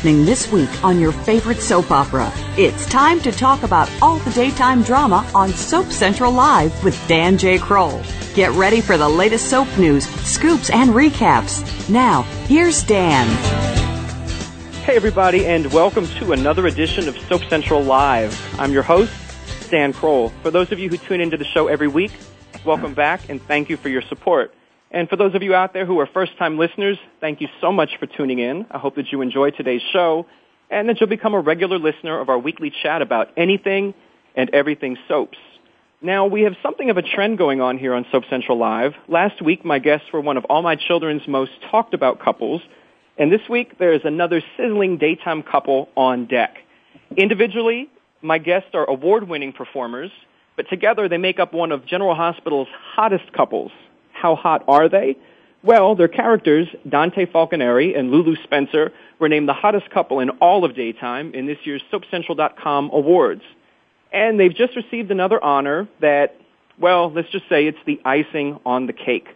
Happening this week on your favorite soap opera? It's time to talk about all the daytime drama on Soap Central Live with Dan J. Kroll. Get ready for the latest soap news, scoops, and recaps. Now, here's Dan. Hey, everybody, and welcome to another edition of Soap Central Live. I'm your host, Dan Kroll. For those of you who tune into the show every week, welcome back and thank you for your support. And for those of you out there who are first time listeners, thank you so much for tuning in. I hope that you enjoy today's show and that you'll become a regular listener of our weekly chat about anything and everything soaps. Now, we have something of a trend going on here on Soap Central Live. Last week, my guests were one of all my children's most talked about couples, and this week there is another sizzling daytime couple on deck. Individually, my guests are award-winning performers, but together they make up one of General Hospital's hottest couples. How hot are they? Well, their characters, Dante Falconeri and Lulu Spencer, were named the hottest couple in all of daytime in this year's SoapCentral.com awards. And they've just received another honor that, well, let's just say it's the icing on the cake.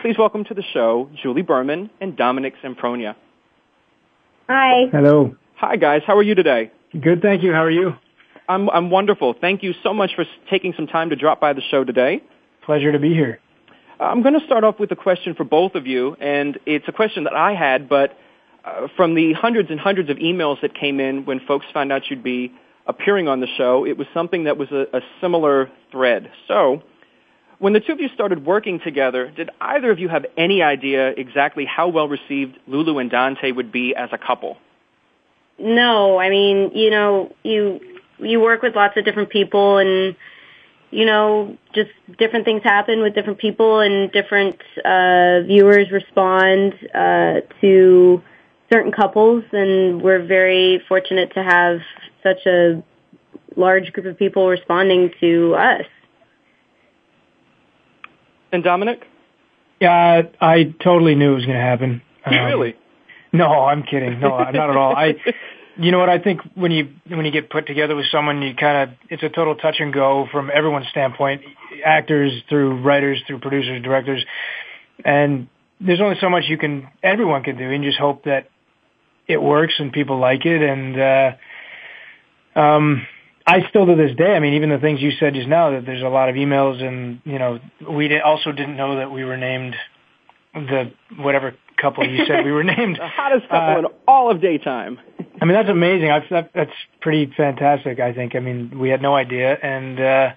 Please welcome to the show Julie Berman and Dominic Zamprogna. Hi. Hello. Hi, guys. How are you today? Good, thank you. How are you? I'm, I'm wonderful. Thank you so much for taking some time to drop by the show today. Pleasure to be here. I'm going to start off with a question for both of you, and it's a question that I had, but uh, from the hundreds and hundreds of emails that came in when folks found out you'd be appearing on the show, it was something that was a, a similar thread. So, when the two of you started working together, did either of you have any idea exactly how well received Lulu and Dante would be as a couple? No, I mean, you know, you you work with lots of different people and you know, just different things happen with different people and different uh viewers respond uh to certain couples and we're very fortunate to have such a large group of people responding to us. And Dominic? Yeah, I, I totally knew it was going to happen. Um, really? No, I'm kidding. No, not at all. I, you know what? I think when you when you get put together with someone, you kind of it's a total touch and go from everyone's standpoint, actors through writers through producers, directors, and there's only so much you can everyone can do, and just hope that it works and people like it. And uh, um, I still to this day, I mean, even the things you said just now, that there's a lot of emails, and you know, we di- also didn't know that we were named the whatever couple you said we were named. The hottest couple Uh, in all of daytime. I mean, that's amazing. I, that, that's pretty fantastic. I think. I mean, we had no idea, and uh,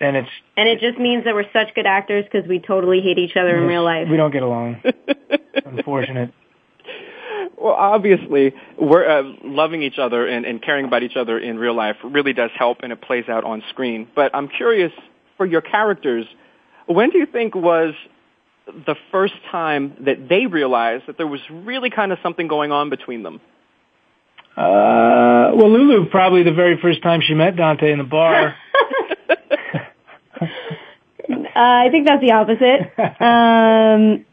and it's And it just means that we're such good actors because we totally hate each other in real life. we don't get along. Unfortunate. Well, obviously, we're uh, loving each other and, and caring about each other in real life really does help, and it plays out on screen. But I'm curious for your characters, when do you think was the first time that they realized that there was really kind of something going on between them? Uh, well, Lulu probably the very first time she met Dante in the bar. Uh, I think that's the opposite. Um,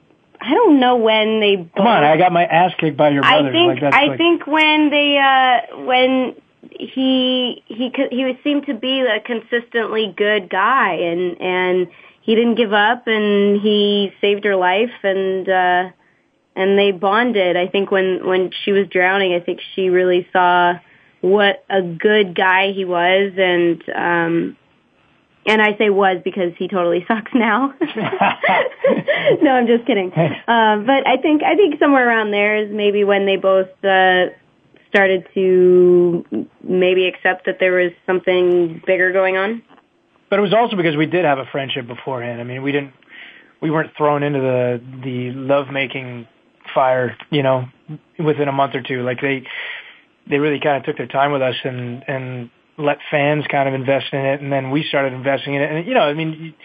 I don't know when they. Both, Come on, I got my ass kicked by your brother. I think like that's I like, think when they uh when he he co- he seemed to be a consistently good guy and and he didn't give up and he saved her life and uh and they bonded. I think when when she was drowning, I think she really saw what a good guy he was and um and I say was because he totally sucks now. no, I'm just kidding. Um, but I think I think somewhere around there is maybe when they both uh, started to maybe accept that there was something bigger going on. But it was also because we did have a friendship beforehand. I mean, we didn't, we weren't thrown into the the love making fire, you know, within a month or two. Like they, they really kind of took their time with us and and let fans kind of invest in it, and then we started investing in it. And you know, I mean,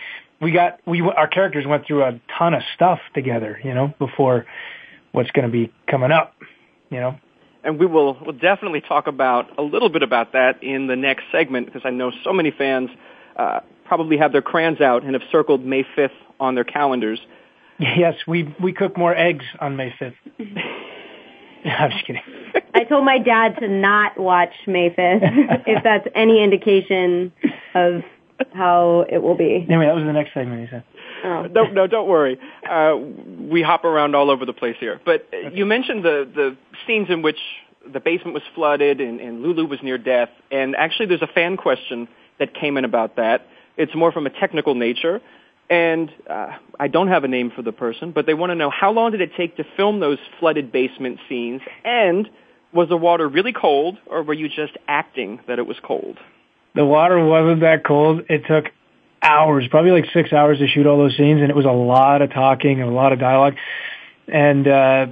we got we our characters went through a ton of stuff together, you know, before what's going to be coming up, you know. And we will we'll definitely talk about a little bit about that in the next segment because I know so many fans uh, probably have their crayons out and have circled May 5th on their calendars. Yes, we we cook more eggs on May 5th. I'm just kidding. I told my dad to not watch May 5th if that's any indication of how it will be. Anyway, that was the next segment he said. Oh. No, no, don't worry. Uh, we hop around all over the place here. But you mentioned the the scenes in which the basement was flooded and, and Lulu was near death. And actually, there's a fan question that came in about that. It's more from a technical nature. And uh, I don't have a name for the person, but they want to know how long did it take to film those flooded basement scenes? And was the water really cold, or were you just acting that it was cold? The water wasn't that cold. It took hours, probably like six hours to shoot all those scenes, and it was a lot of talking and a lot of dialogue. And uh,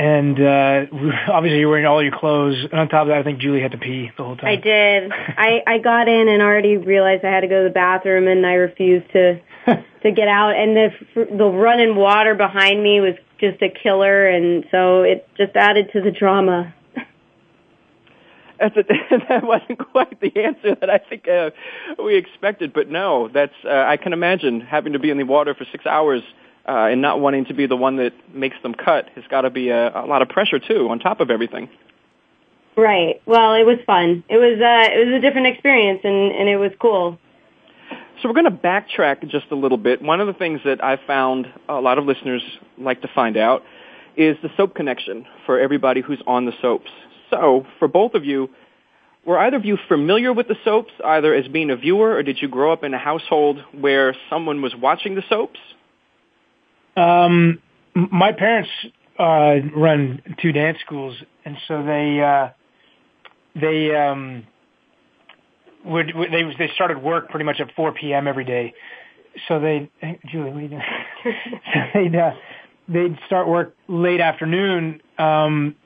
and uh, obviously you're wearing all your clothes. And on top of that, I think Julie had to pee the whole time. I did. I I got in and already realized I had to go to the bathroom, and I refused to to get out. And the the running water behind me was just a killer, and so it just added to the drama. That's a, that wasn't quite the answer that I think uh, we expected, but no, that's uh, I can imagine having to be in the water for six hours uh, and not wanting to be the one that makes them cut has got to be a, a lot of pressure too, on top of everything. Right. Well, it was fun. It was uh, it was a different experience, and and it was cool. So we're going to backtrack just a little bit. One of the things that I found a lot of listeners like to find out is the soap connection for everybody who's on the soaps. So, for both of you, were either of you familiar with the soaps, either as being a viewer, or did you grow up in a household where someone was watching the soaps? Um, my parents uh, run two dance schools, and so they uh, they um, would, would they they started work pretty much at 4 p.m. every day. So they, hey, Julie, what are you doing? so they'd uh, they'd start work late afternoon. Um,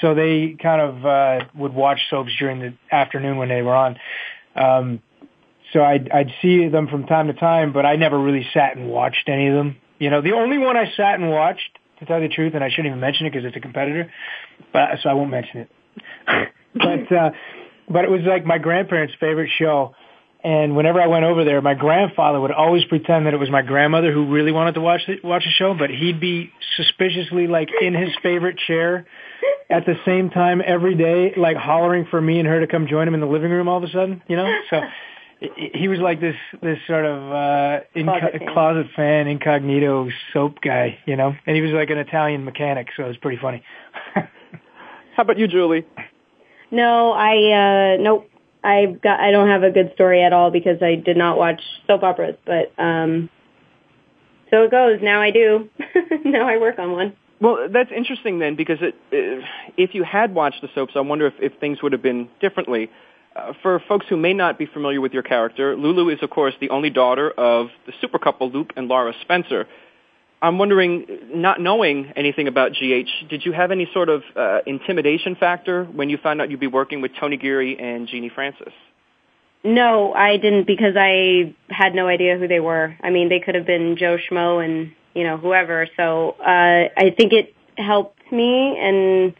so they kind of uh, would watch soaps during the afternoon when they were on. Um, so I'd, I'd see them from time to time, but I never really sat and watched any of them. You know, the only one I sat and watched, to tell you the truth, and I shouldn't even mention it because it's a competitor, but so I won't mention it. but uh, but it was like my grandparents' favorite show. And whenever I went over there, my grandfather would always pretend that it was my grandmother who really wanted to watch the, watch the show, but he'd be suspiciously like in his favorite chair at the same time every day, like hollering for me and her to come join him in the living room all of a sudden, you know? So he was like this, this sort of, uh, inco- closet, fan. closet fan, incognito soap guy, you know? And he was like an Italian mechanic, so it was pretty funny. How about you, Julie? No, I, uh, nope. I got, I don't have a good story at all because I did not watch soap operas, but, um, so it goes. Now I do. now I work on one. Well, that's interesting then, because it, if you had watched the soaps, I wonder if, if things would have been differently. Uh, for folks who may not be familiar with your character, Lulu is, of course, the only daughter of the super couple Luke and Laura Spencer. I'm wondering, not knowing anything about GH, did you have any sort of uh, intimidation factor when you found out you'd be working with Tony Geary and Genie Francis? No, I didn't because I had no idea who they were. I mean, they could have been Joe Schmo and you know, whoever. So uh, I think it helped me, and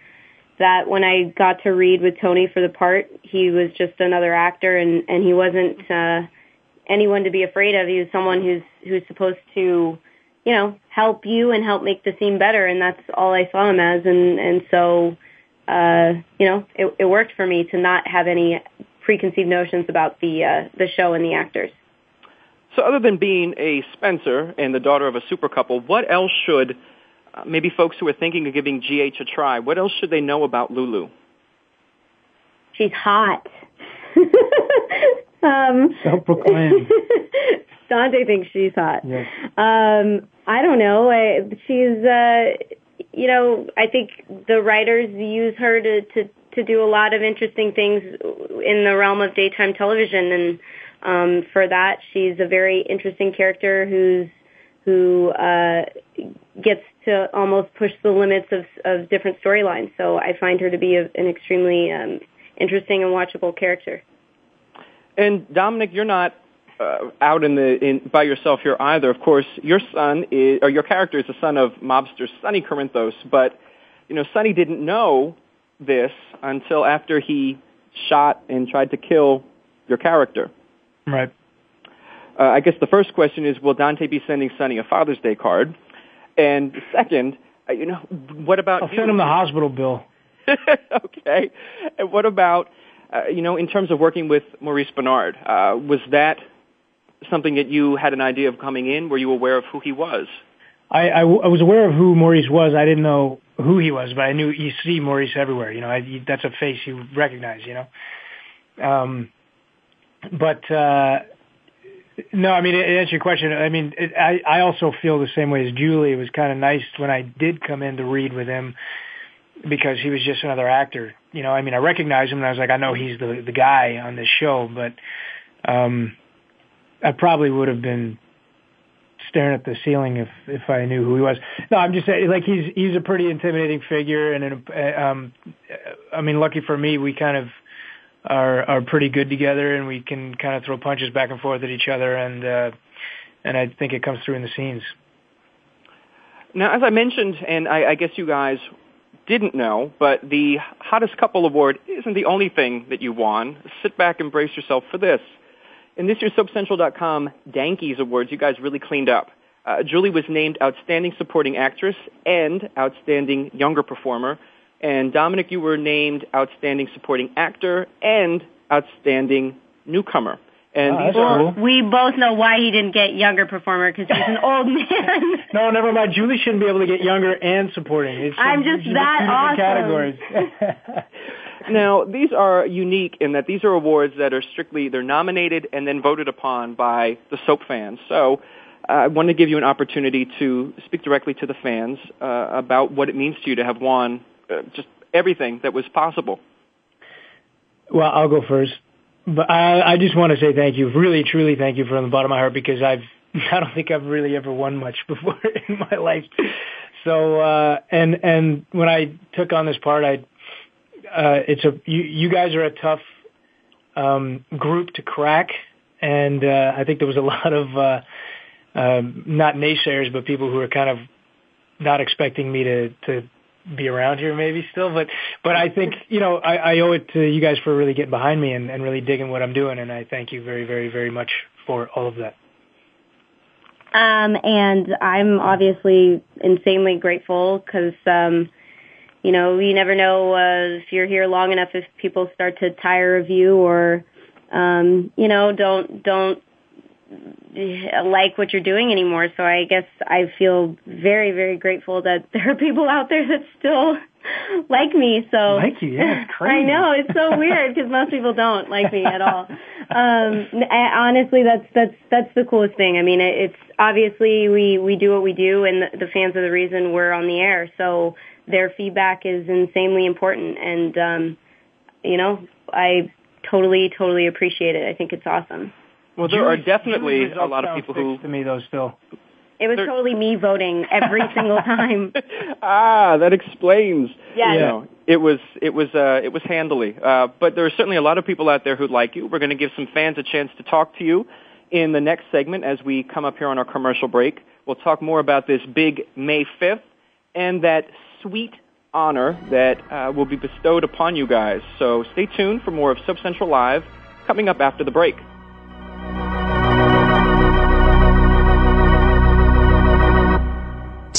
that when I got to read with Tony for the part, he was just another actor, and and he wasn't uh, anyone to be afraid of. He was someone who's who's supposed to, you know, help you and help make the scene better, and that's all I saw him as, and and so. Uh, you know, it, it worked for me to not have any preconceived notions about the uh, the show and the actors. So other than being a Spencer and the daughter of a super couple, what else should maybe folks who are thinking of giving GH a try, what else should they know about Lulu? She's hot. um, Self-proclaimed. Dante thinks she's hot. Yes. Um, I don't know. I, she's, uh, you know, I think the writers use her to, to, to do a lot of interesting things in the realm of daytime television and, um, for that. She's a very interesting character who's who uh, gets to almost push the limits of of different storylines. So I find her to be a, an extremely um, interesting and watchable character. And Dominic, you're not uh, out in the in by yourself here either. Of course, your son is or your character is the son of mobster Sonny Corinthos, but you know Sonny didn't know this until after he shot and tried to kill your character. Right. Uh, I guess the first question is, will Dante be sending Sonny a Father's Day card? And second, uh, you know, what about I'll you? send him the hospital bill. okay. And what about, uh, you know, in terms of working with Maurice Benard? uh, was that something that you had an idea of coming in? Were you aware of who he was? I, I, w- I was aware of who Maurice was. I didn't know who he was, but I knew you see Maurice everywhere. You know, I, you, that's a face you recognize. You know, um, but uh, no, I mean, to answer your question, I mean, it, I, I also feel the same way as Julie. It was kind of nice when I did come in to read with him because he was just another actor. You know, I mean, I recognized him and I was like, I know he's the the guy on this show, but um, I probably would have been staring at the ceiling if if I knew who he was. No, I'm just saying, like he's he's a pretty intimidating figure, and an, uh, um, I mean, lucky for me, we kind of are are pretty good together, and we can kind of throw punches back and forth at each other, and uh, and I think it comes through in the scenes. Now, as I mentioned, and I, I guess you guys didn't know, but the Hottest Couple Award isn't the only thing that you won. Sit back and brace yourself for this. In this year's SoapCentral.com Dankies Awards, you guys really cleaned up. Uh, Julie was named Outstanding Supporting Actress and Outstanding Younger Performer. And Dominic, you were named Outstanding Supporting Actor and Outstanding Newcomer. And Oh, these are cool. We both know why he didn't get younger performer because he's an old man. No, never mind. Julie shouldn't be able to get younger and supporting. It's I'm just usually that awesome. categories. Now, these are unique in that these are awards that are strictly, they're nominated and then voted upon by the soap fans. So uh, I want to give you an opportunity to speak directly to the fans uh, about what it means to you to have won just everything that was possible. Well, I'll go first. But I, I just want to say thank you, really, truly thank you from the bottom of my heart because I've, I don't think I've really ever won much before in my life. So, uh, and, and when I took on this part, I, uh, it's a, you, you guys are a tough, um, group to crack. And, uh, I think there was a lot of, uh, um, not naysayers, but people who are kind of not expecting me to, to be around here maybe still, but but I think you know I, I owe it to you guys for really getting behind me and, and really digging what I'm doing, and I thank you very very very much for all of that. Um, and I'm obviously insanely grateful because, um, you know, you never know uh, if you're here long enough if people start to tire of you or, um, you know, don't don't like what you're doing anymore. So I guess I feel very very grateful that there are people out there that still like me. So Like you, yeah, it's crazy. I know it's so weird because most people don't like me at all. Um, I- honestly, that's that's that's the coolest thing. I mean, it, it's obviously we we do what we do, and the, the fans are the reason we're on the air. So their feedback is insanely important, and um, you know, I totally totally appreciate it. I think it's awesome. Well, there are definitely Julie's a lot of people who to me though still. It was There- totally me voting every single time. ah, that explains. Yes. You know, it was it was uh, it was handily. Uh, but there are certainly a lot of people out there who like you. We're going to give some fans a chance to talk to you in the next segment as we come up here on our commercial break. We'll talk more about this big May 5th and that sweet honor that uh, will be bestowed upon you guys. So stay tuned for more of Soap Central Live coming up after the break.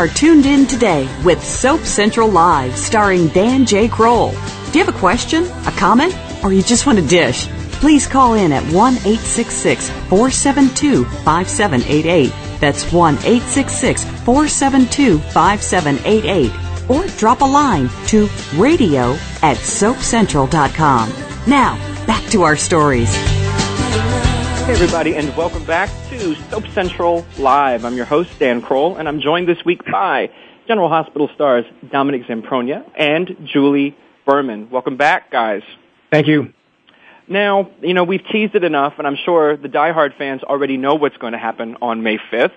are tuned in today with Soap Central Live, starring Dan J. Kroll. Do you have a question, a comment, or you just want a dish? Please call in at 1 866 472 5788. That's 1 866 472 5788. Or drop a line to radio at soapcentral.com. Now, back to our stories. Hey, everybody, and welcome back to Soap Central Live. I'm your host, Dan Kroll, and I'm joined this week by General Hospital stars Dominic Zamprogna and Julie Berman. Welcome back, guys. Thank you. Now, you know, we've teased it enough, and I'm sure the diehard fans already know what's going to happen on May 5th.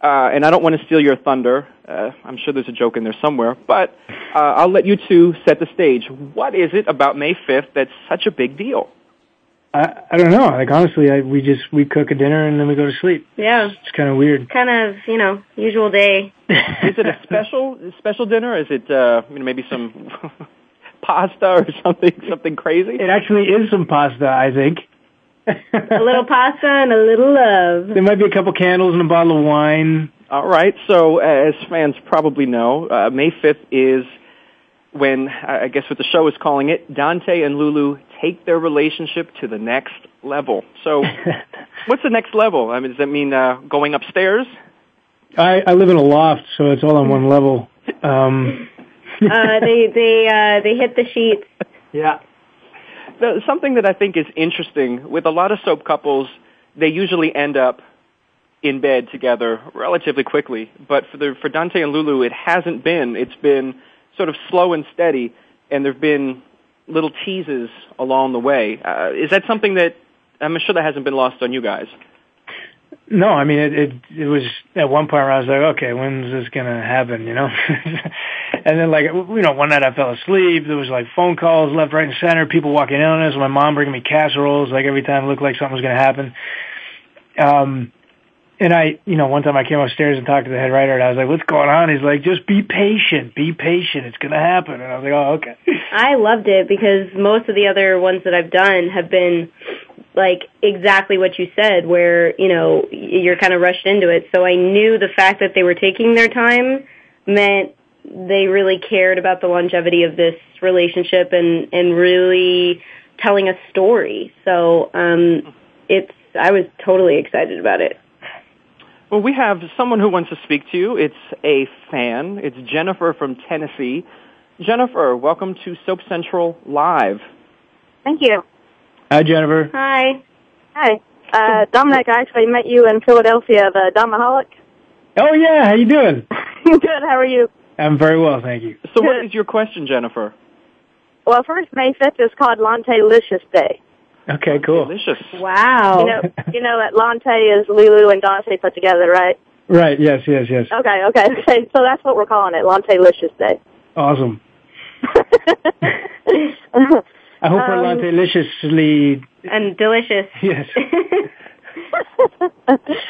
Uh, and I don't want to steal your thunder. Uh, I'm sure there's a joke in there somewhere, but uh, I'll let you two set the stage. What is it about May 5th that's such a big deal? I, I don't know. Like honestly, I, we just we cook a dinner and then we go to sleep. Yeah. It's kind of weird. Kind of, you know, usual day. is it a special special dinner? Is it uh, you know, maybe some pasta or something something crazy? It actually is some pasta, I think. a little pasta and a little love. There might be a couple candles and a bottle of wine. All right. So, as fans probably know, uh, May 5th is when, I guess what the show is calling it, Dante and Lulu take their relationship to the next level. So, what's the next level? I mean, does that mean uh, going upstairs? I, I live in a loft, so it's all on one level. Um, uh, they they uh, they hit the sheets. Yeah. The, something that I think is interesting with a lot of soap couples, they usually end up in bed together relatively quickly. But for the for Dante and Lulu, it hasn't been. It's been sort of slow and steady, and there've been little teases along the way. Uh, is that something that I'm sure that hasn't been lost on you guys? No, I mean it. It, it was at one point where I was like, okay, when's this gonna happen? You know, and then like you know, one night I fell asleep. There was like phone calls left, right, and center. People walking in on us. My mom bringing me casseroles. Like every time it looked like something was gonna happen. Um, and I, you know, one time I came upstairs and talked to the head writer, and I was like, "What's going on?" He's like, "Just be patient, be patient. It's gonna happen." And I was like, "Oh, okay." I loved it because most of the other ones that I've done have been like exactly what you said, where you know you're kind of rushed into it. So I knew the fact that they were taking their time meant they really cared about the longevity of this relationship and and really telling a story. So um, it's I was totally excited about it. Well, we have someone who wants to speak to you. It's a fan. It's Jennifer from Tennessee. Jennifer, welcome to Soap Central Live. Thank you. Hi, Jennifer. Hi. Hi. Uh, Dominic, I actually met you in Philadelphia, the Domaholic. Oh yeah, how you doing? Good, how are you? I'm very well, thank you. So, what is your question, Jennifer? Well, first, May 5th is called Luante Licious Day. Okay, cool. Delicious. Wow. You know, you know that Luante is Lulu and Dante put together, right? Right, yes, yes, yes. Okay, okay, okay. So that's what we're calling it, Luante Licious Day. Awesome. I hope we're Um, deliciously and delicious. yes.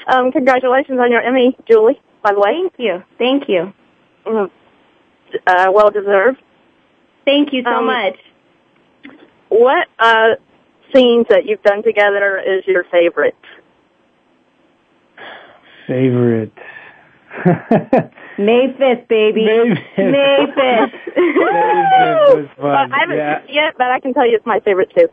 um, congratulations on your Emmy, Julie, by the way. Thank you. Thank you. Mm, Uh, well deserved. Thank you so Um, much. What uh, scenes that you've done together is your favorite? Favorite. May 5th, baby. May 5th. May 5th. was fun. I haven't yeah. seen it yet, but I can tell you it's my favorite too.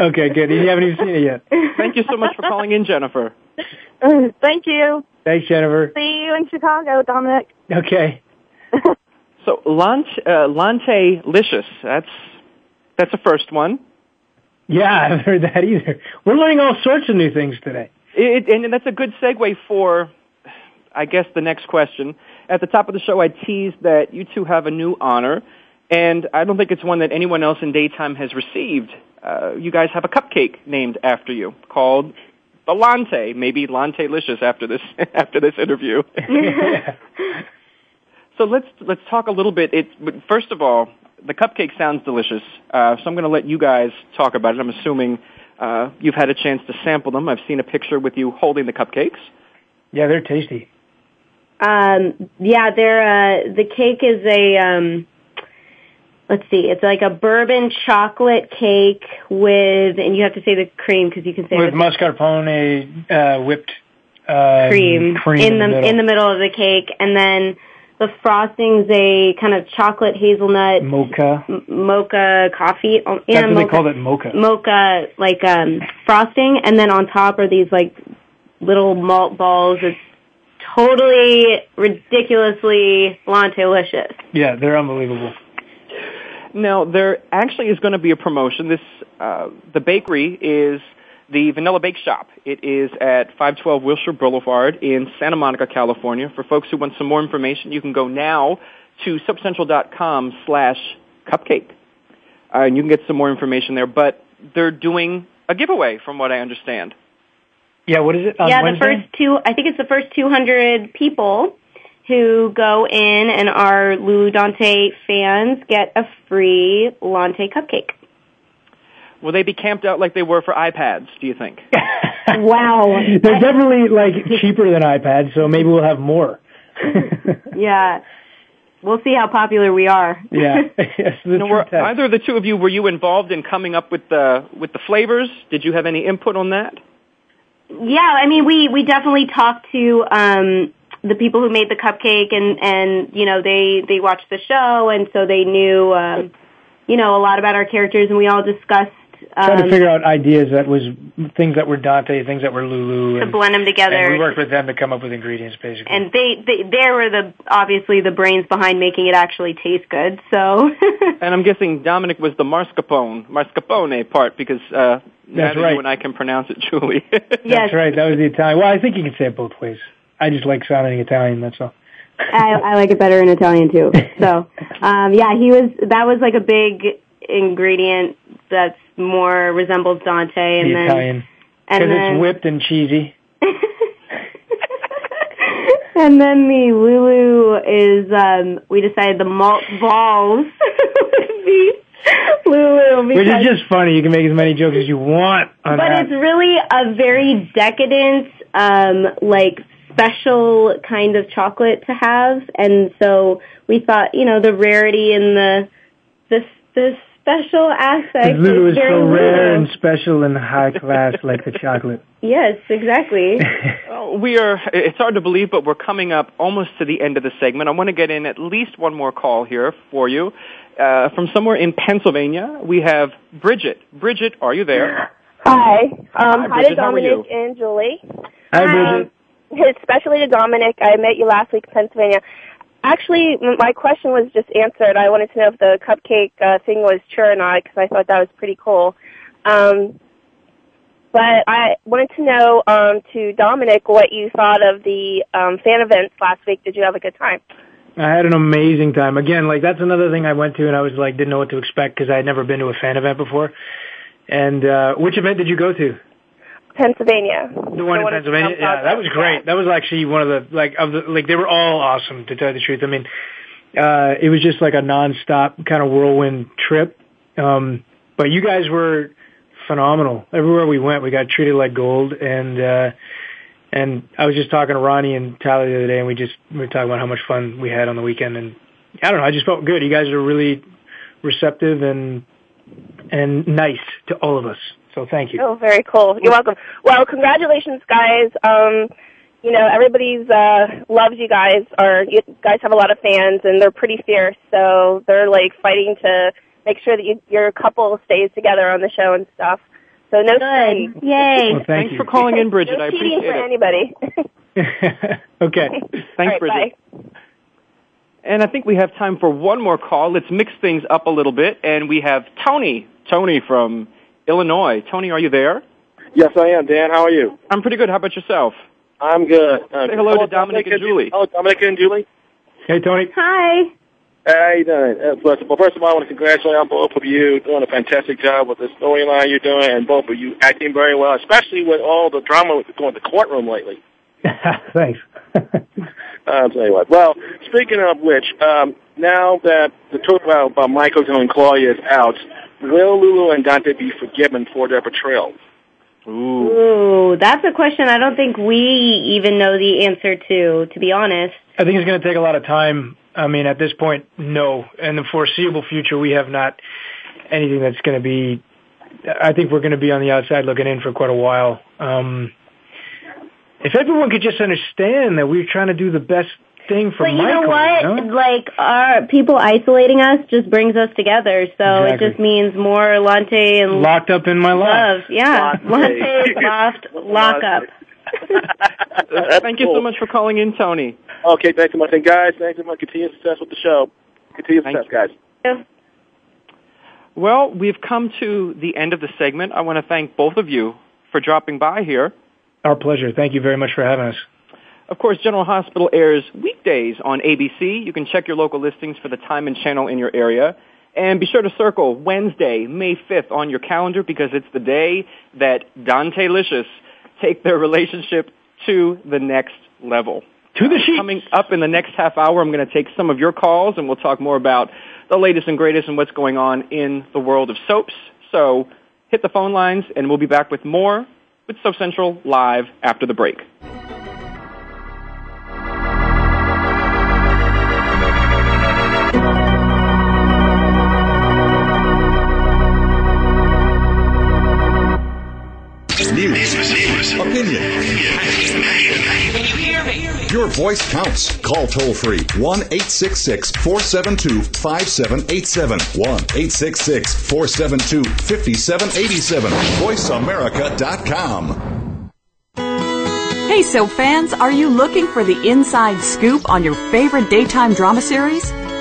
Okay, good. You haven't even seen it yet. Thank you so much for calling in, Jennifer. Thank you. Thanks, Jennifer. See you in Chicago, Dominic. Okay. So, Luante, uh, Luante Licious. That's that's the first one. Yeah, I haven't heard that either. We're learning all sorts of new things today. It, and that's a good segue for, I guess, the next question. At the top of the show, I teased that you two have a new honor, and I don't think it's one that anyone else in daytime has received. Uh, you guys have a cupcake named after you called the Luante, maybe Luante Licious after this after this interview. so let's let's talk a little bit. It first of all, the cupcake sounds delicious, uh, so I'm going to let you guys talk about it. I'm assuming uh, you've had a chance to sample them. I've seen a picture with you holding the cupcakes. Yeah, they're tasty. Um, yeah, they're, uh, the cake is a, um, let's see, it's like a bourbon chocolate cake with, and you have to say the cream because you can say With mascarpone uh, whipped uh, cream, cream in the middle. in the middle of the cake, and then the frosting's a kind of chocolate hazelnut mocha. m- mocha coffee. Oh, yeah, That's what mocha, they call it, mocha. Mocha like um frosting, and then on top are these like little malt balls. It's totally ridiculously Luantelicious. Yeah, they're unbelievable. Now, there actually is going to be a promotion. This uh, the bakery is the Vanilla Bake Shop. It is at 512 Wilshire Boulevard in Santa Monica, California. For folks who want some more information, you can go now to soapcentral.com slash cupcake. Uh, and you can get some more information there. But they're doing a giveaway, from what I understand. Yeah, what is it? On yeah, the first two. I think it's the first 200 people who go in and are Lulu Dante fans get a free Luante cupcake. Will they be camped out like they were for iPads, do you think? Wow. They're definitely like cheaper than iPads, so maybe we'll have more. Yeah. We'll see how popular we are. yeah, yes, the Now, were either of the two of you, were you involved in coming up with the, with the flavors? Did you have any input on that? Yeah, I mean, we we definitely talked to um the people who made the cupcake, and and you know they they watched the show, and so they knew um you know a lot about our characters, and we all discussed Trying to um, figure out ideas that was things that were Dante, things that were Lulu, to and, blend them together. and we worked with them to come up with ingredients, basically. and they, they they were the obviously the brains behind making it actually taste good. So And I'm guessing Dominic was the mascarpone, mascarpone part because uh, That's right. you and I can pronounce it, Julie. yes, That's right. That was the Italian. Well, I think you can say it both ways. I just like sounding Italian. That's all. I, I like it better in Italian too. So um, yeah, he was that was like a big ingredient that's more resembles Dante, and the then Italian and because then it's whipped and cheesy. and then the Lulu is um we decided the malt balls would be Lulu Which is just funny. You can make as many jokes as you want on but that. it's really a very decadent um like special kind of chocolate to have and so we thought you know the rarity and the this the special aspect Because Lulu is very so rare Lulu. and special and high class, like the chocolate. yes exactly Oh, we are, it's hard to believe, but we're coming up almost to the end of the segment. I want to get in at least one more call here for you. Uh, from somewhere in Pennsylvania, we have Bridget. Bridget, are you there? Hi. Um, Hi, hi, Bridget. to How are you? Dominic and Julie. Hi, Hi. Bridget. especially to Dominic. I met you last week in Pennsylvania. Actually, my question was just answered. I wanted to know if the cupcake uh, thing was true or not because I thought that was pretty cool. Um, but I wanted to know um, to Dominic what you thought of the um, fan events last week. Did you have a good time? I had an amazing time. Again, like that's another thing I went to and I was like didn't know what to expect because I had never been to a fan event before. And uh which event did you go to? Pennsylvania. The one in Pennsylvania. Yeah, that was great. That was actually one of the like of the like they were all awesome to tell you the truth. I mean, uh it was just like a nonstop kind of whirlwind trip. Um but you guys were phenomenal. Everywhere we went, we got treated like gold and uh and I was just talking to Ronnie and Tyler the other day and we just we were talking about how much fun we had on the weekend and I don't know, I just felt good. You guys are really receptive and and nice to all of us. So thank you. Oh, very cool. You're welcome. Well, congratulations, guys. Um, you know, everybody's uh, loves you guys. Or you guys have a lot of fans, and they're pretty fierce. So they're like fighting to make sure that you, your couple stays together on the show and stuff. So no cheating. Yay! Well, thank Thanks you. for calling in, Bridget. no I cheating appreciate for it. anybody. okay. Thanks, All right, Bridget. bye. And I think we have time for one more call. Let's mix things up a little bit. And we have Tony. Tony from Illinois. Tony, are you there? Yes, I am. Dan, how are you? I'm pretty good. How about yourself? I'm good. Uh, Say hello to Dominic and Julie. Hello, Dominic and Julie. Hey Tony. Hi. How you doing? Uh, first, well, first of all, I want to congratulate on both of you doing a fantastic job with the storyline you're doing, and both of you acting very well, especially with all the drama with going to the courtroom lately. Thanks. I'll tell you what. Well, speaking of which, um, now that the talk about, about Michael and Claudia is out, will Lulu and Dante be forgiven for their betrayal? Ooh. Ooh, that's a question I don't think we even know the answer to, to be honest. I think it's going to take a lot of time. I mean, at this point, no. In the foreseeable future, we have not anything that's going to be. I think we're going to be on the outside looking in for quite a while. Um, if everyone could just understand that we're trying to do the best thing for But you Michael, know what? you know? Like our people isolating us just brings us together. So Exactly. it just means more Luante and locked up in my life. love. Yeah, Luante. Luante, loft, lock up. Thank you so much for calling in, Tony. Okay, thanks so much. And guys, thanks so much. Continue success with the show. Continue Thank success, guys. Well, we've come to the end of the segment. I want to thank both of you for dropping by here. Our pleasure. Thank you very much for having us. Of course, General Hospital airs weekdays on ABC. You can check your local listings for the time and channel in your area. And be sure to circle Wednesday, May 5th on your calendar because it's the day that Dante Licious take their relationship to the next level. To the uh, sheet. Coming up in the next half hour, I'm going to take some of your calls and we'll talk more about the latest and greatest and what's going on in the world of soaps. So hit the phone lines and we'll be back with more with Soap Central live after the break. News, opinion. Your voice counts. Call toll free 1 866 472 5787. 1 866 472 5787. VoiceAmerica.com. Hey, soap fans, are you looking for the inside scoop on your favorite daytime drama series?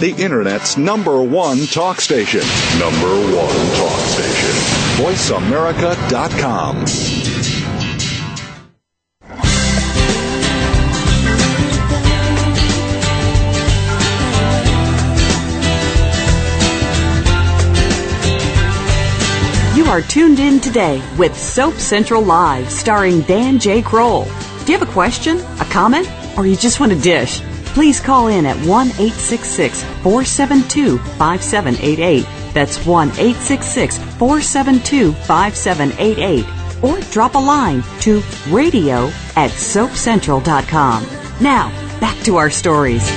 the Internet's number one talk station. Number one talk station. VoiceAmerica.com. You are tuned in today with Soap Central Live, starring Dan J. Kroll. Do you have a question, a comment, or you just want a dish? Please call in at 1 866 472 5788. That's 1 866 472 5788. Or drop a line to radio at soapcentral.com. Now, back to our stories.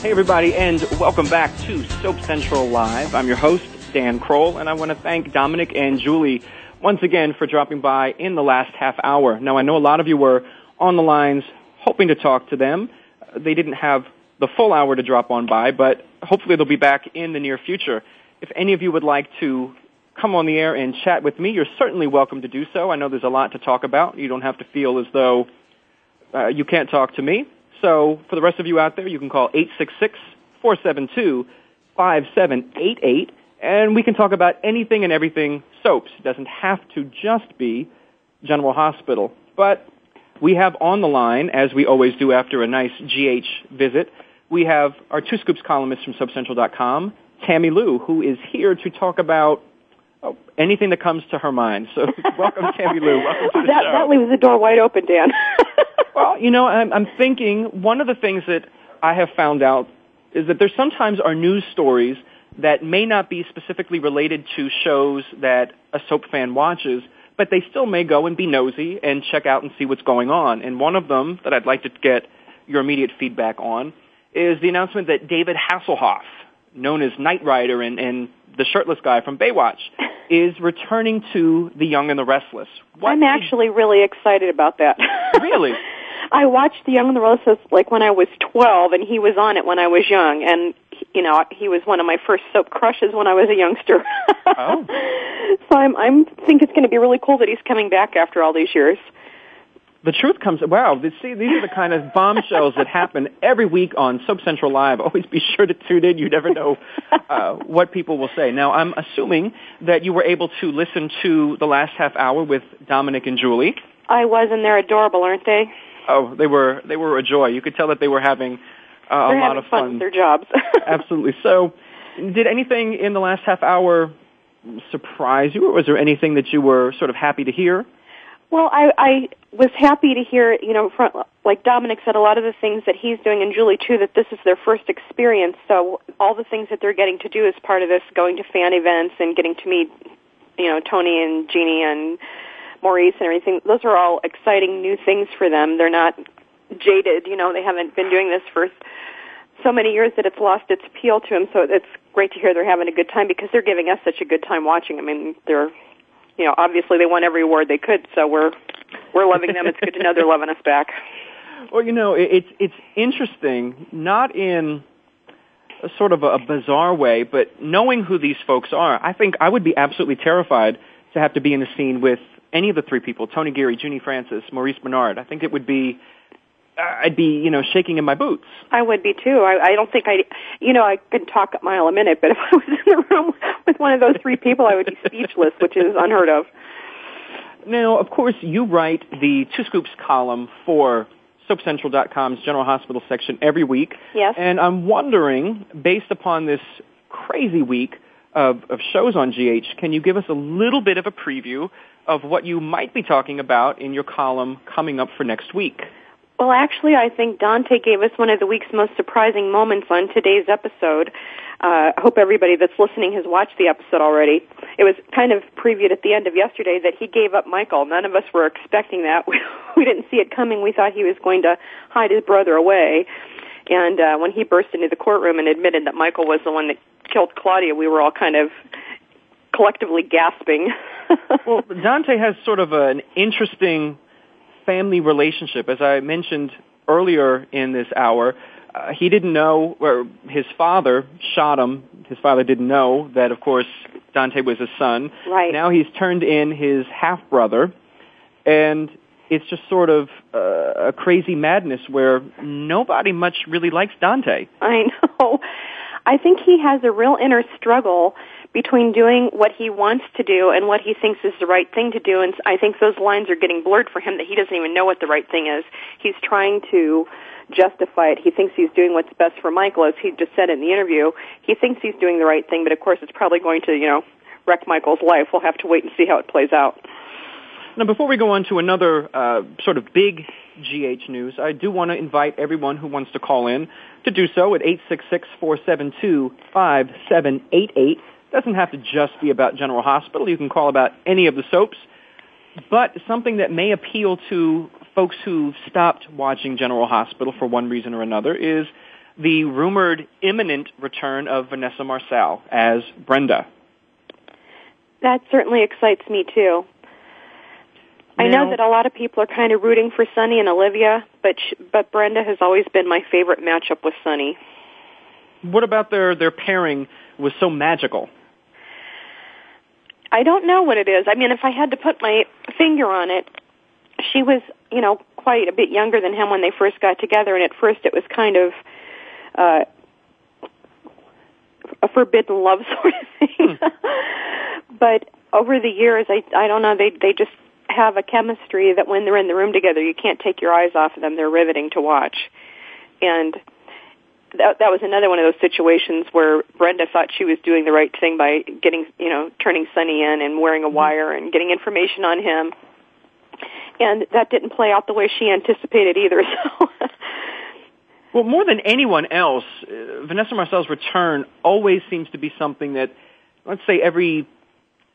Hey, everybody, and welcome back to Soap Central Live. I'm your host, Dan Kroll, and I want to thank Dominic and Julie once again for dropping by in the last half hour. Now, I know a lot of you were on the lines hoping to talk to them. They didn't have the full hour to drop on by, but hopefully they'll be back in the near future. If any of you would like to come on the air and chat with me, you're certainly welcome to do so. I know there's a lot to talk about. You don't have to feel as though uh, you can't talk to me. So for the rest of you out there, you can call 866-472-5788 and we can talk about anything and everything soaps. It doesn't have to just be General Hospital. But we have on the line, as we always do after a nice GH visit, we have our Two Scoops columnist from soapcentral.com, Tammy Lou, who is here to talk about oh, anything that comes to her mind. So welcome, Tammy Lou. Welcome to the that, show. That leaves the door wide open, Dan. well, you know, I'm, I'm thinking one of the things that I have found out is that there sometimes are news stories that may not be specifically related to shows that a soap fan watches, but they still may go and be nosy and check out and see what's going on. And one of them that I'd like to get your immediate feedback on is the announcement that David Hasselhoff, known as Knight Rider and, and the shirtless guy from Baywatch, is returning to The Young and the Restless. What I'm actually really excited about that. really? I watched The Young and the Restless like when I was 12, and he was on it when I was young, and you know he was one of my first soap crushes when I was a youngster. oh. So I'm I'm think it's going to be really cool that he's coming back after all these years. The truth comes. Wow, see, these are the kind of bombshells that happen every week on Soap Central Live. Always be sure to tune in. You never know uh, what people will say. Now, I'm assuming that you were able to listen to the last half hour with Dominic and Julie. I was, and they're adorable, aren't they? Oh, they were they were a joy. You could tell that they were having a lot of fun. fun. with their jobs. Absolutely. So, did anything in the last half hour surprise you, or was there anything that you were sort of happy to hear? Well, I, I was happy to hear, you know, from, like Dominic said, a lot of the things that he's doing, and Julie too, that this is their first experience. So all the things that they're getting to do as part of this, going to fan events and getting to meet, you know, Tony and Genie and Maurice and everything, those are all exciting new things for them. They're not jaded, you know, they haven't been doing this for so many years that it's lost its appeal to them. So it's great to hear they're having a good time because they're giving us such a good time watching. I mean, they're, you know, obviously they won every award they could, so we're we're loving them. It's good to know they're loving us back. Well, you know, it's it's interesting, not in a sort of a bizarre way, but knowing who these folks are, I think I would be absolutely terrified to have to be in the scene with any of the three people, Tony Geary, Genie Francis, Maurice Benard. I think it would be I'd be, you know, shaking in my boots. I would be too. I, I don't think I, you know, I could talk a mile a minute, but if I was in the room with one of those three people, I would be speechless, which is unheard of. Now, of course, you write the Two Scoops column for SoapCentral.com's General Hospital section every week. Yes. And I'm wondering, based upon this crazy week of, of shows on GH, can you give us a little bit of a preview of what you might be talking about in your column coming up for next week? Well, actually, I think Dante gave us one of the week's most surprising moments on today's episode. Uh, I hope everybody that's listening has watched the episode already. It was kind of previewed at the end of yesterday that he gave up Michael. None of us were expecting that. We, we didn't see it coming. We thought he was going to hide his brother away. And uh, when he burst into the courtroom and admitted that Michael was the one that killed Claudia, we were all kind of collectively gasping. well, Dante has sort of an interesting family relationship. As I mentioned earlier in this hour, uh, he didn't know, or his father shot him. His father didn't know that, of course, Dante was his son. Right. Now he's turned in his half brother, and it's just sort of uh, a crazy madness where nobody much really likes Dante. I know. I think he has a real inner struggle between doing what he wants to do and what he thinks is the right thing to do. And I think those lines are getting blurred for him that he doesn't even know what the right thing is. He's trying to justify it. He thinks he's doing what's best for Michael, as he just said in the interview. He thinks he's doing the right thing, but of course it's probably going to, you know, wreck Michael's life. We'll have to wait and see how it plays out. Now, before we go on to another uh, sort of big GH news, I do want to invite everyone who wants to call in to do so at 866-472-5788. Doesn't have to just be about General Hospital. You can call about any of the soaps. But something that may appeal to folks who've stopped watching General Hospital for one reason or another is the rumored imminent return of Vanessa Marcil as Brenda. That certainly excites me too. I know that a lot of people are kind of rooting for Sonny and Olivia, but sh- but Brenda has always been my favorite matchup with Sonny. What about their their pairing was so magical? I don't know what it is. I mean, if I had to put my finger on it, she was, you know, quite a bit younger than him when they first got together, and at first it was kind of uh, a forbidden love sort of thing. but over the years, I I don't know. They they just have a chemistry that when they're in the room together, you can't take your eyes off of them. They're riveting to watch, and that that was another one of those situations where Brenda thought she was doing the right thing by getting, you know, turning Sonny in and wearing a wire and getting information on him. And that didn't play out the way she anticipated either. So Well, more than anyone else, uh, Vanessa Marcil's return always seems to be something that, let's say, every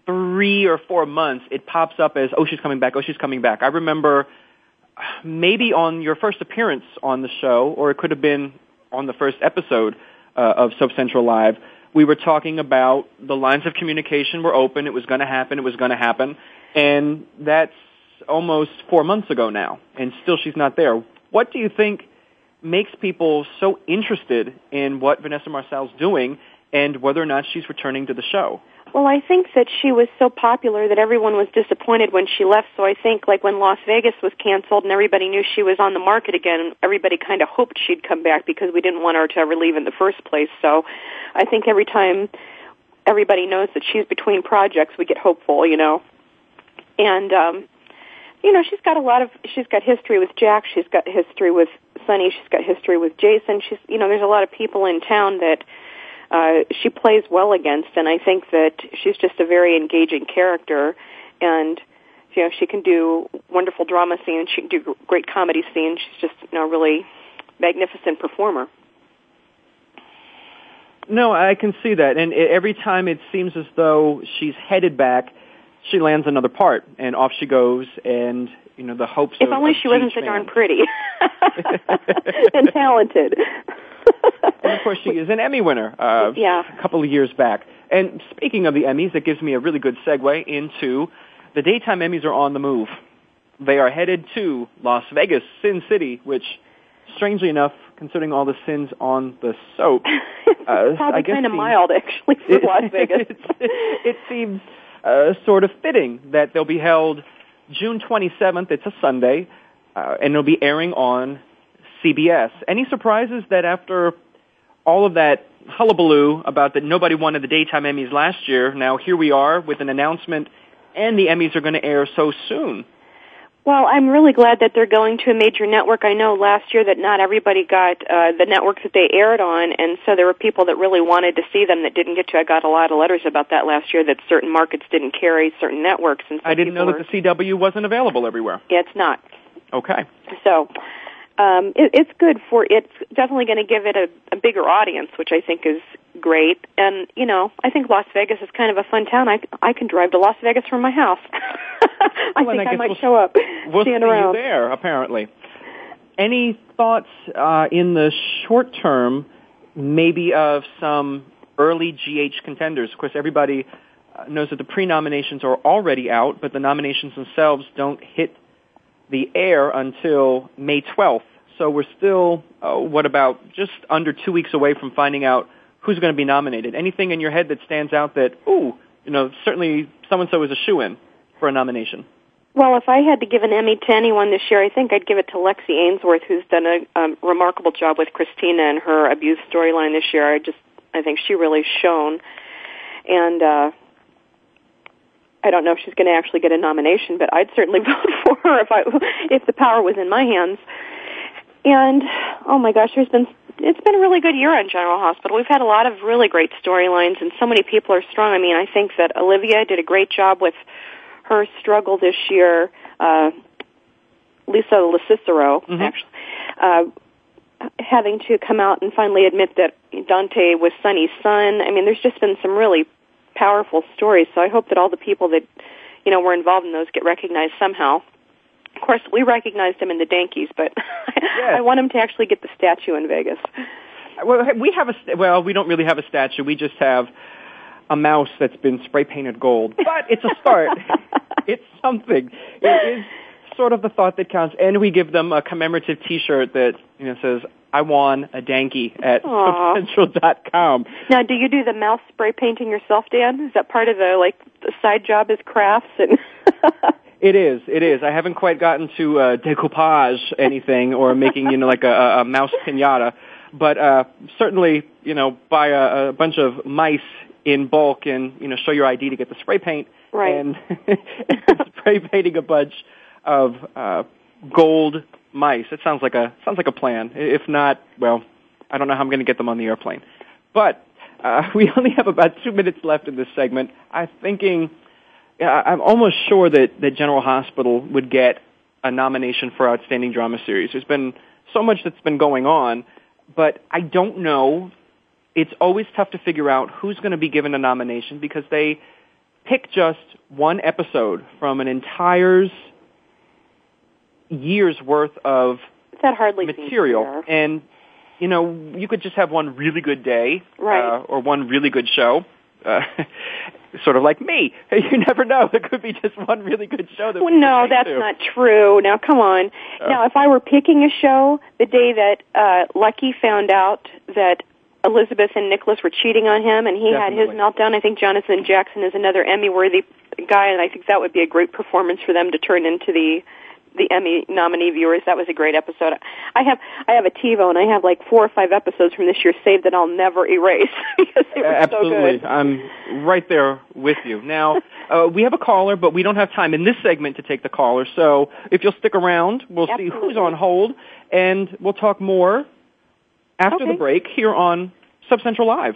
three or four months, it pops up as, oh, she's coming back, oh, she's coming back. I remember maybe on your first appearance on the show, or it could have been on the first episode uh, of Soap Central Live, we were talking about the lines of communication were open. It was going to happen. It was going to happen. And that's almost four months ago now. And still she's not there. What do you think makes people so interested in what Vanessa Marcil's doing and whether or not she's returning to the show? Well, I think that she was so popular that everyone was disappointed when she left. So I think like when Las Vegas was canceled and everybody knew she was on the market again, everybody kind of hoped she'd come back because we didn't want her to ever leave in the first place. So I think every time everybody knows that she's between projects, we get hopeful, you know. And um you know, she's got a lot of she's got history with Jack, she's got history with Sonny, she's got history with Jason. She's you know, there's a lot of people in town that uh, she plays well against, and I think that she's just a very engaging character, and you know she can do wonderful drama scenes, she can do great comedy scenes. She's just you know a really magnificent performer. No, I can see that, and every time it seems as though she's headed back, she lands another part, and off she goes, and you know the hopes. If of, only of she wasn't so darn pretty and talented. And of course, she is an Emmy winner. Uh, Yeah. a couple of years back. And speaking of the Emmys, that gives me a really good segue into the daytime Emmys are on the move. They are headed to Las Vegas, Sin City, which, strangely enough, considering all the sins on the soap, uh, Probably kind of mild actually for Las Vegas. it seems uh, sort of fitting that they'll be held June 27th. It's a Sunday, uh, and it'll be airing on CBS. Any surprises that after all of that hullabaloo about that nobody wanted the daytime Emmys last year, now here we are with an announcement, and the Emmys are going to air so soon. Well, I'm really glad that they're going to a major network. I know last year that not everybody got uh, the network that they aired on, and so there were people that really wanted to see them that didn't get to. I got a lot of letters about that last year that certain markets didn't carry certain networks, and so I didn't know people that the CW wasn't available everywhere. yeah, it's not. Okay. So um, it, it's good for it's definitely going to give it a, a bigger audience, which I think is great. And you know, I think Las Vegas is kind of a fun town. I I can drive to Las Vegas from my house. I Well, think I I, might we'll- show up, We'll see around. you there, apparently. any thoughts uh, in the short term, maybe of some early GH contenders? Of course, everybody uh, knows that the pre-nominations are already out, but the nominations themselves don't hit the air until May 12th. So we're still, uh, what about just under two weeks away from finding out who's going to be nominated. Anything in your head that stands out that, ooh, you know, certainly so-and-so is a shoe-in for a nomination? Well, if I had to give an Emmy to anyone this year, I think I'd give it to Lexi Ainsworth, who's done a um, remarkable job with Christina and her abuse storyline this year. I just, I think she really shone, and uh, I don't know if she's going to actually get a nomination, but I'd certainly vote for her if I, if the power was in my hands. And oh my gosh, there's been it's been a really good year on General Hospital. We've had a lot of really great storylines, and so many people are strong. I mean, I think that Olivia did a great job with her struggle this year. Uh, Lisa LoCicero, mm-hmm. actually, uh, having to come out and finally admit that Dante was Sonny's son. I mean, there's just been some really powerful stories. So I hope that all the people that you know were involved in those get recognized somehow. Of course, we recognized him in the Dankies, but yes. I want him to actually get the statue in Vegas. Well, we have a well, we don't really have a statue. We just have a mouse that's been spray painted gold. But it's a start. it's something. It is sort of the thought that counts. And we give them a commemorative T-shirt that you know says "I won a Danky" at Central.com. Now, do you do the mouse spray painting yourself, Dan? Is that part of the like the side job as crafts and? It is. It is. I haven't quite gotten to uh, decoupage anything or making you know like a, a mouse pinata, but uh, certainly you know buy a, a bunch of mice in bulk and you know show your ID to get the spray paint right. and, and spray painting a bunch of uh, gold mice. It sounds like a sounds like a plan. If not, well, I don't know how I'm going to get them on the airplane. But uh, we only have about two minutes left in this segment. I'm thinking I'm almost sure that, that General Hospital would get a nomination for Outstanding Drama Series. There's been so much that's been going on, but I don't know. It's always tough to figure out who's going to be given a nomination because they pick just one episode from an entire year's worth of that hardly material. And, you know, you could just have one really good day right. uh, or one really good show. Uh, sort of like me. You never know. It could be just one really good show. That well, no, that's to. not true. Now, come on. Uh, now, if I were picking a show, the day that uh, Lucky found out that Elizabeth and Nicholas were cheating on him, and he definitely. had his meltdown, I think Jonathan Jackson is another Emmy-worthy guy, and I think that would be a great performance for them to turn into the the Emmy nominee viewers. That was a great episode. I have I have a TiVo and I have like four or five episodes from this year saved that I'll never erase because they were Absolutely. so good. I'm right there with you. Now uh, we have a caller, but we don't have time in this segment to take the caller. So if you'll stick around, we'll Absolutely. see who's on hold, and we'll talk more after okay. the break here on Soap Central Live.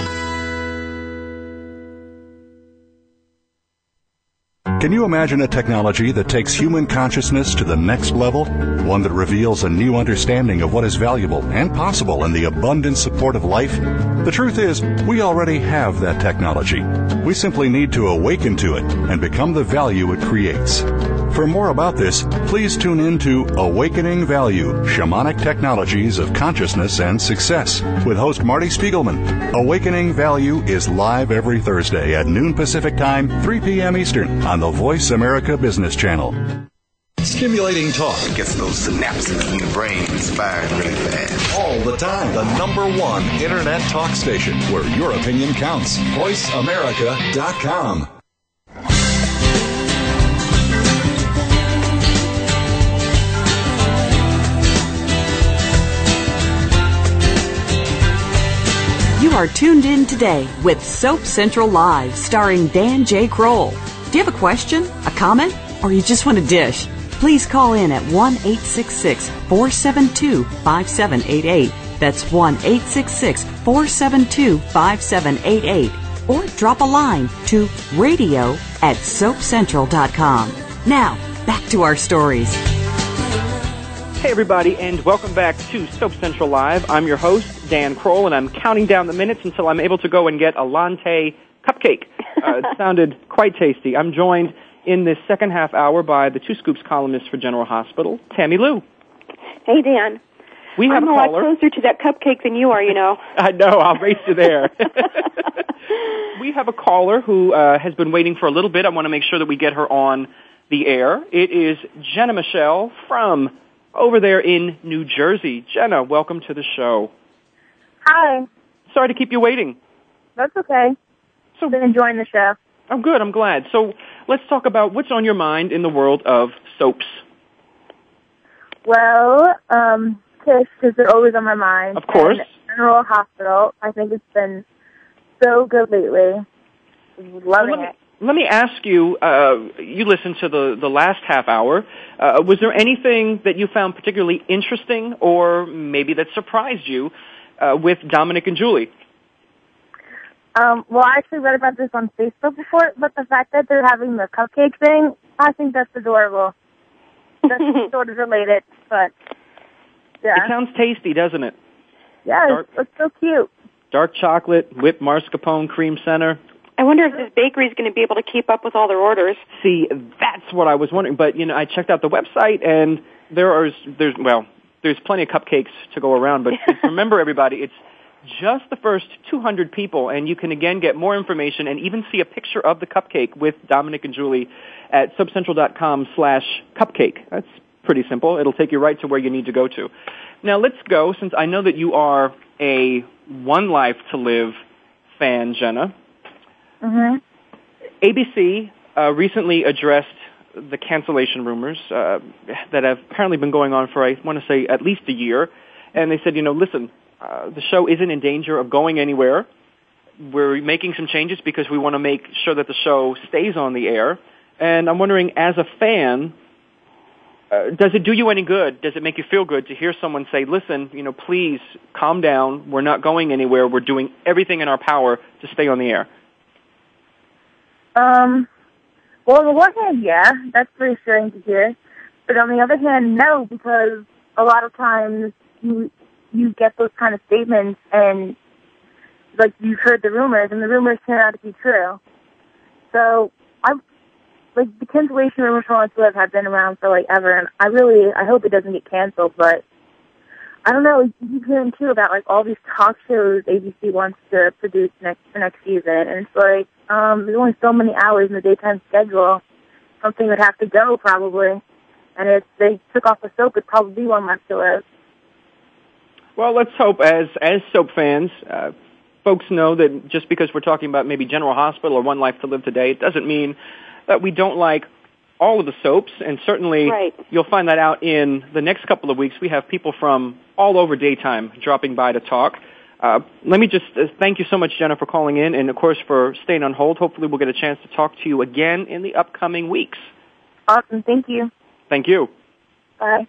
Can you imagine a technology that takes human consciousness to the next level? One that reveals a new understanding of what is valuable and possible in the abundant support of life? The truth is, we already have that technology. We simply need to awaken to it and become the value it creates. For more about this, please tune in to Awakening Value Shamanic Technologies of Consciousness and Success with host Marty Spiegelman. Awakening Value is live every Thursday at noon Pacific Time, 3 p.m. Eastern on the Voice America Business Channel. Stimulating talk gets those synapses in the brain firing really fast. all the time. The number one internet talk station where your opinion counts. VoiceAmerica.com. You are tuned in today with Soap Central Live, starring Dan J. Kroll. Do you have a question, a comment, or you just want a dish? Please call in at 1 866 472 5788. That's 1 866 472 5788. Or drop a line to radio at soapcentral.com. Now, back to our stories. Hey, everybody, and welcome back to Soap Central Live. I'm your host, Dan Kroll, and I'm counting down the minutes until I'm able to go and get a Latte cupcake. Uh, it sounded quite tasty. I'm joined in this second half hour by the Two Scoops columnist for General Hospital, Tammy Lou. Hey, Dan. We have I'm a a lot closer to that cupcake than you are, you know. I know, I'll race you there. we have a caller who uh, has been waiting for a little bit. I want to make sure that we get her on the air. It is Jenna Michelle from over there in New Jersey. Jenna, welcome to the show. Hi. Sorry to keep you waiting. That's okay. So been enjoying the show. I'm good. I'm glad. So let's talk about what's on your mind in the world of soaps. Well, um, Kish, because they're always on my mind. Of course. And General Hospital. I think it's been so good lately. Loving let me, it. Let me ask you. Uh, you listened to the the last half hour. Uh, was there anything that you found particularly interesting, or maybe that surprised you, uh, with Dominic and Julie? Um, well, I actually read about this on Facebook before, but the fact that they're having the cupcake thing, I think that's adorable. That's sort of related, but yeah. It sounds tasty, doesn't it? yeah, dark- it's, it's so cute. Dark chocolate, whipped mascarpone, cream center. I wonder if this bakery's going to be able to keep up with all their orders. See, that's what I was wondering. But you know, I checked out the website, and there are there's well, there's plenty of cupcakes to go around. But remember, everybody, it's just the first 200 people, and you can again get more information and even see a picture of the cupcake with Dominic and Julie at soapcentral.com slash cupcake. That's pretty simple. It'll take you right to where you need to go to. Now let's go, since I know that you are a One Life to Live fan, Jenna. Mm-hmm. ABC uh, recently addressed the cancellation rumors uh, that have apparently been going on for, I want to say, at least a year. And they said, you know, listen, uh, the show isn't in danger of going anywhere. We're making some changes because we want to make sure that the show stays on the air. And I'm wondering, as a fan, uh, does it do you any good? Does it make you feel good to hear someone say, listen, you know, please calm down. We're not going anywhere. We're doing everything in our power to stay on the air. Um, well, on the one hand, yeah, that's reassuring to hear. But on the other hand, no, because a lot of times you you get those kind of statements and like you've heard the rumors and the rumors turn out to be true. So I like the cancellation rumors for One Life have been around for like ever and I really I hope it doesn't get canceled but I don't know, you keep hearing too about like all these talk shows ABC wants to produce next for next season and it's like, um, there's only so many hours in the daytime schedule. Something would have to go probably. And if they took off the soap it'd probably be One Life to Live. Well, let's hope as as soap fans, uh, folks know that just because we're talking about maybe General Hospital or One Life to Live Today, it doesn't mean that we don't like all of the soaps. And certainly, Right. you'll find that out in the next couple of weeks. We have people from all over daytime dropping by to talk. Uh, let me just uh, thank you so much, Jenna, for calling in, and of course for staying on hold. Hopefully, we'll get a chance to talk to you again in the upcoming weeks. Awesome, thank you. Thank you. Bye.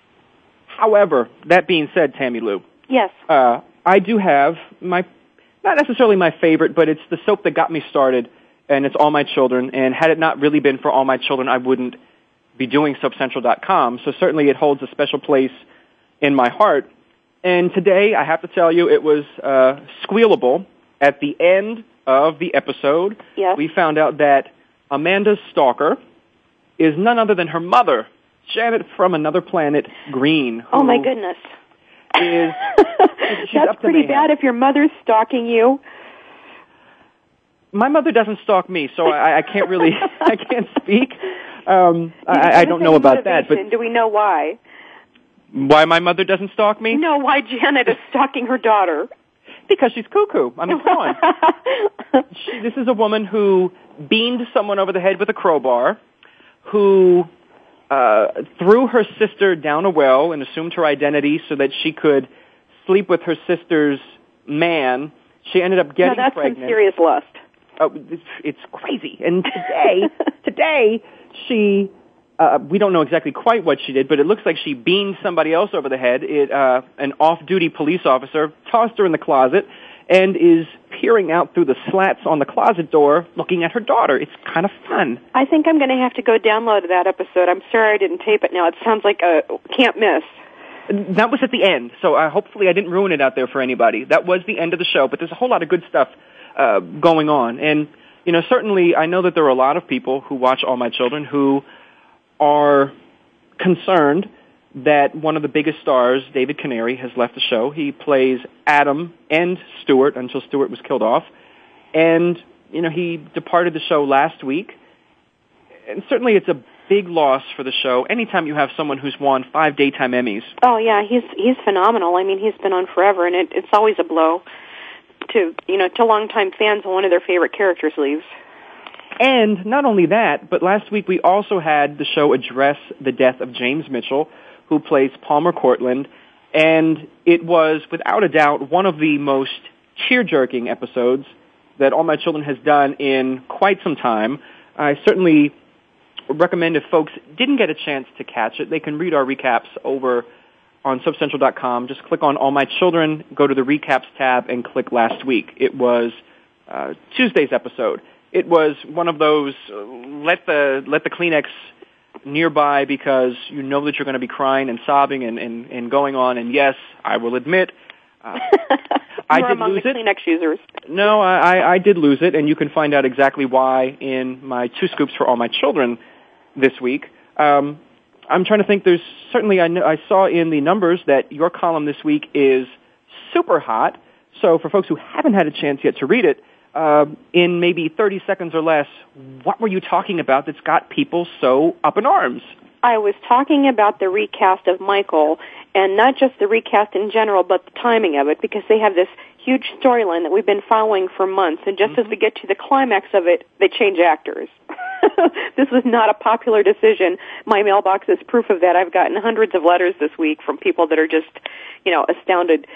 However, that being said, Tammy Lou, Yes. uh, I do have my, not necessarily my favorite, but it's the soap that got me started and it's All My Children. And had it not really been for All My Children, I wouldn't be doing SoapCentral.com. So certainly it holds a special place in my heart. And today, I have to tell you, it was uh, squealable. At the end of the episode, Yes. we found out that Amanda's stalker is none other than her mother, Janet from another planet, Green. Oh my goodness. Is That's pretty bad if your mother's stalking you. My mother doesn't stalk me, so I, I can't really, I can't speak. Um, I, I don't know about that, but? Do we know why? why my mother doesn't stalk me? No, why Janet is stalking her daughter. Because she's cuckoo. I mean, come on. she, this is a woman who beamed someone over the head with a crowbar, who uh, threw her sister down a well and assumed her identity so that she could sleep with her sister's man. She ended up getting that's pregnant. some serious lust. Oh, it's, it's crazy. And today, today, she, uh, we don't know exactly quite what she did, but it looks like she beamed somebody else over the head. It, uh, an off-duty police officer tossed her in the closet and is peering out through the slats on the closet door looking at her daughter. It's kind of fun. I think I'm going to have to go download that episode. I'm sorry I didn't tape it now. It sounds like a can't miss. That was at the end, so uh, hopefully I didn't ruin it out there for anybody. That was the end of the show, but there's a whole lot of good stuff uh, going on. And, you know, certainly I know that there are a lot of people who watch All My Children who are concerned that one of the biggest stars, David Canary, has left the show. He plays Adam and Stuart until Stuart was killed off. And, you know, he departed the show last week. And certainly it's a big loss for the show anytime you have someone who's won five daytime Emmys. Oh yeah, he's he's phenomenal. I mean, he's been on forever, and it, it's always a blow to you know to longtime fans when one of their favorite characters leaves. And not only that, but last week we also had the show address the death of James Mitchell, who plays Palmer Cortlandt, and it was without a doubt one of the most tear-jerking episodes that All My Children has done in quite some time. I certainly recommend if folks didn't get a chance to catch it, they can read our recaps over on SoapCentral.com. Just click on All My Children, go to the recaps tab, and click last week. It was uh, Tuesday's episode. It was one of those uh, let the let the Kleenex nearby because you know that you're going to be crying and sobbing and, and, and going on. And yes, I will admit, uh, I did among lose the it. Kleenex users. No, I, I- I did lose it, and you can find out exactly why in my two scoops for all my children this week. Um, I'm trying to think. There's certainly I, know, I saw in the numbers that your column this week is super hot. So for folks who haven't had a chance yet to read it, uh, in maybe 30 seconds or less, what were you talking about that's got people so up in arms? I was talking about the recast of Michael, and not just the recast in general, but the timing of it, because they have this huge storyline that we've been following for months, and just as we get to the climax of it, they change actors. this was not a popular decision. My mailbox is proof of that. I've gotten hundreds of letters this week from people that are just, you know, astounded.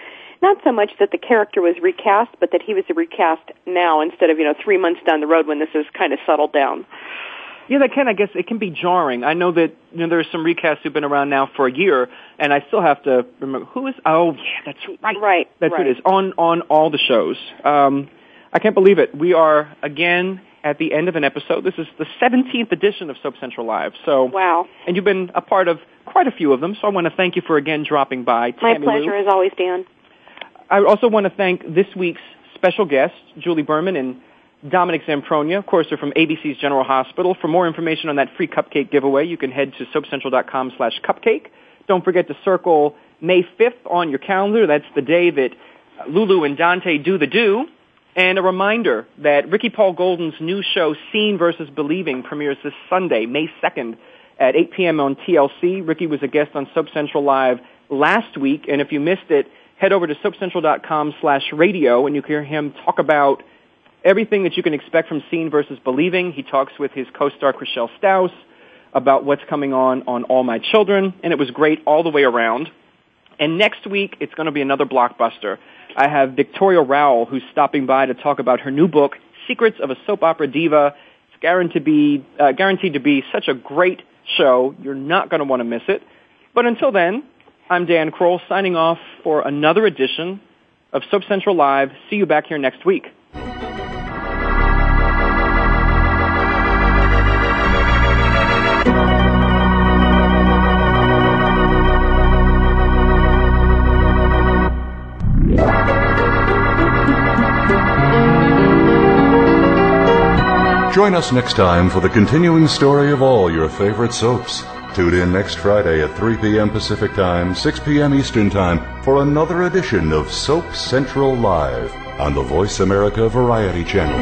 Not so much that the character was recast, but that he was recast now instead of, you know, three months down the road when this is kind of settled down. Yeah, that can. I guess it can be jarring. I know that you know there's some recasts who've been around now for a year, and I still have to remember who is. Oh, yeah, that's right. Right. That's right. who it is on on all the shows. Um, I can't believe it. We are again at the end of an episode. This is the 17th edition of Soap Central Live. So wow, and you've been a part of quite a few of them. So I want to thank you for again dropping by. My Tammy Lou. pleasure as always, Dan. I also want to thank this week's special guests, Julie Berman and Dominic Zamprogna. Of course, they're from ABC's General Hospital. For more information on that free cupcake giveaway, you can head to soapcentral.com slash cupcake. Don't forget to circle May 5th on your calendar. That's the day that Lulu and Dante do the do. And a reminder that Ricky Paull Goldin's new show, Seeing versus Believing, premieres this Sunday, May 2nd at 8 p.m. on TLC. Ricky was a guest on Soap Central Live last week, and if you missed it, head over to soapcentral.com slash radio, and you can hear him talk about everything that you can expect from Seeing versus Believing. He talks with his co-star Chrishell Stause about what's coming on on All My Children, and it was great all the way around. And next week, it's going to be another blockbuster. I have Victoria Rowell, who's stopping by to talk about her new book, Secrets of a Soap Opera Diva. It's guaranteed to be, uh, guaranteed to be such a great show. You're not going to want to miss it. But until then, I'm Dan Kroll signing off for another edition of Soap Central Live. See you back here next week. Join us next time for the continuing story of all your favorite soaps. Tune in next Friday at 3 p.m. Pacific Time, 6 p.m. Eastern Time for another edition of Soap Central Live on the Voice America Variety Channel.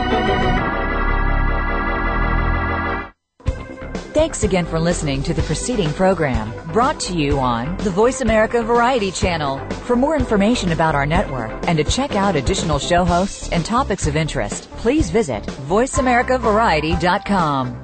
Thanks again for listening to the preceding program brought to you on the Voice America Variety Channel. For more information about our network and to check out additional show hosts and topics of interest, please visit VoiceAmericaVariety.com.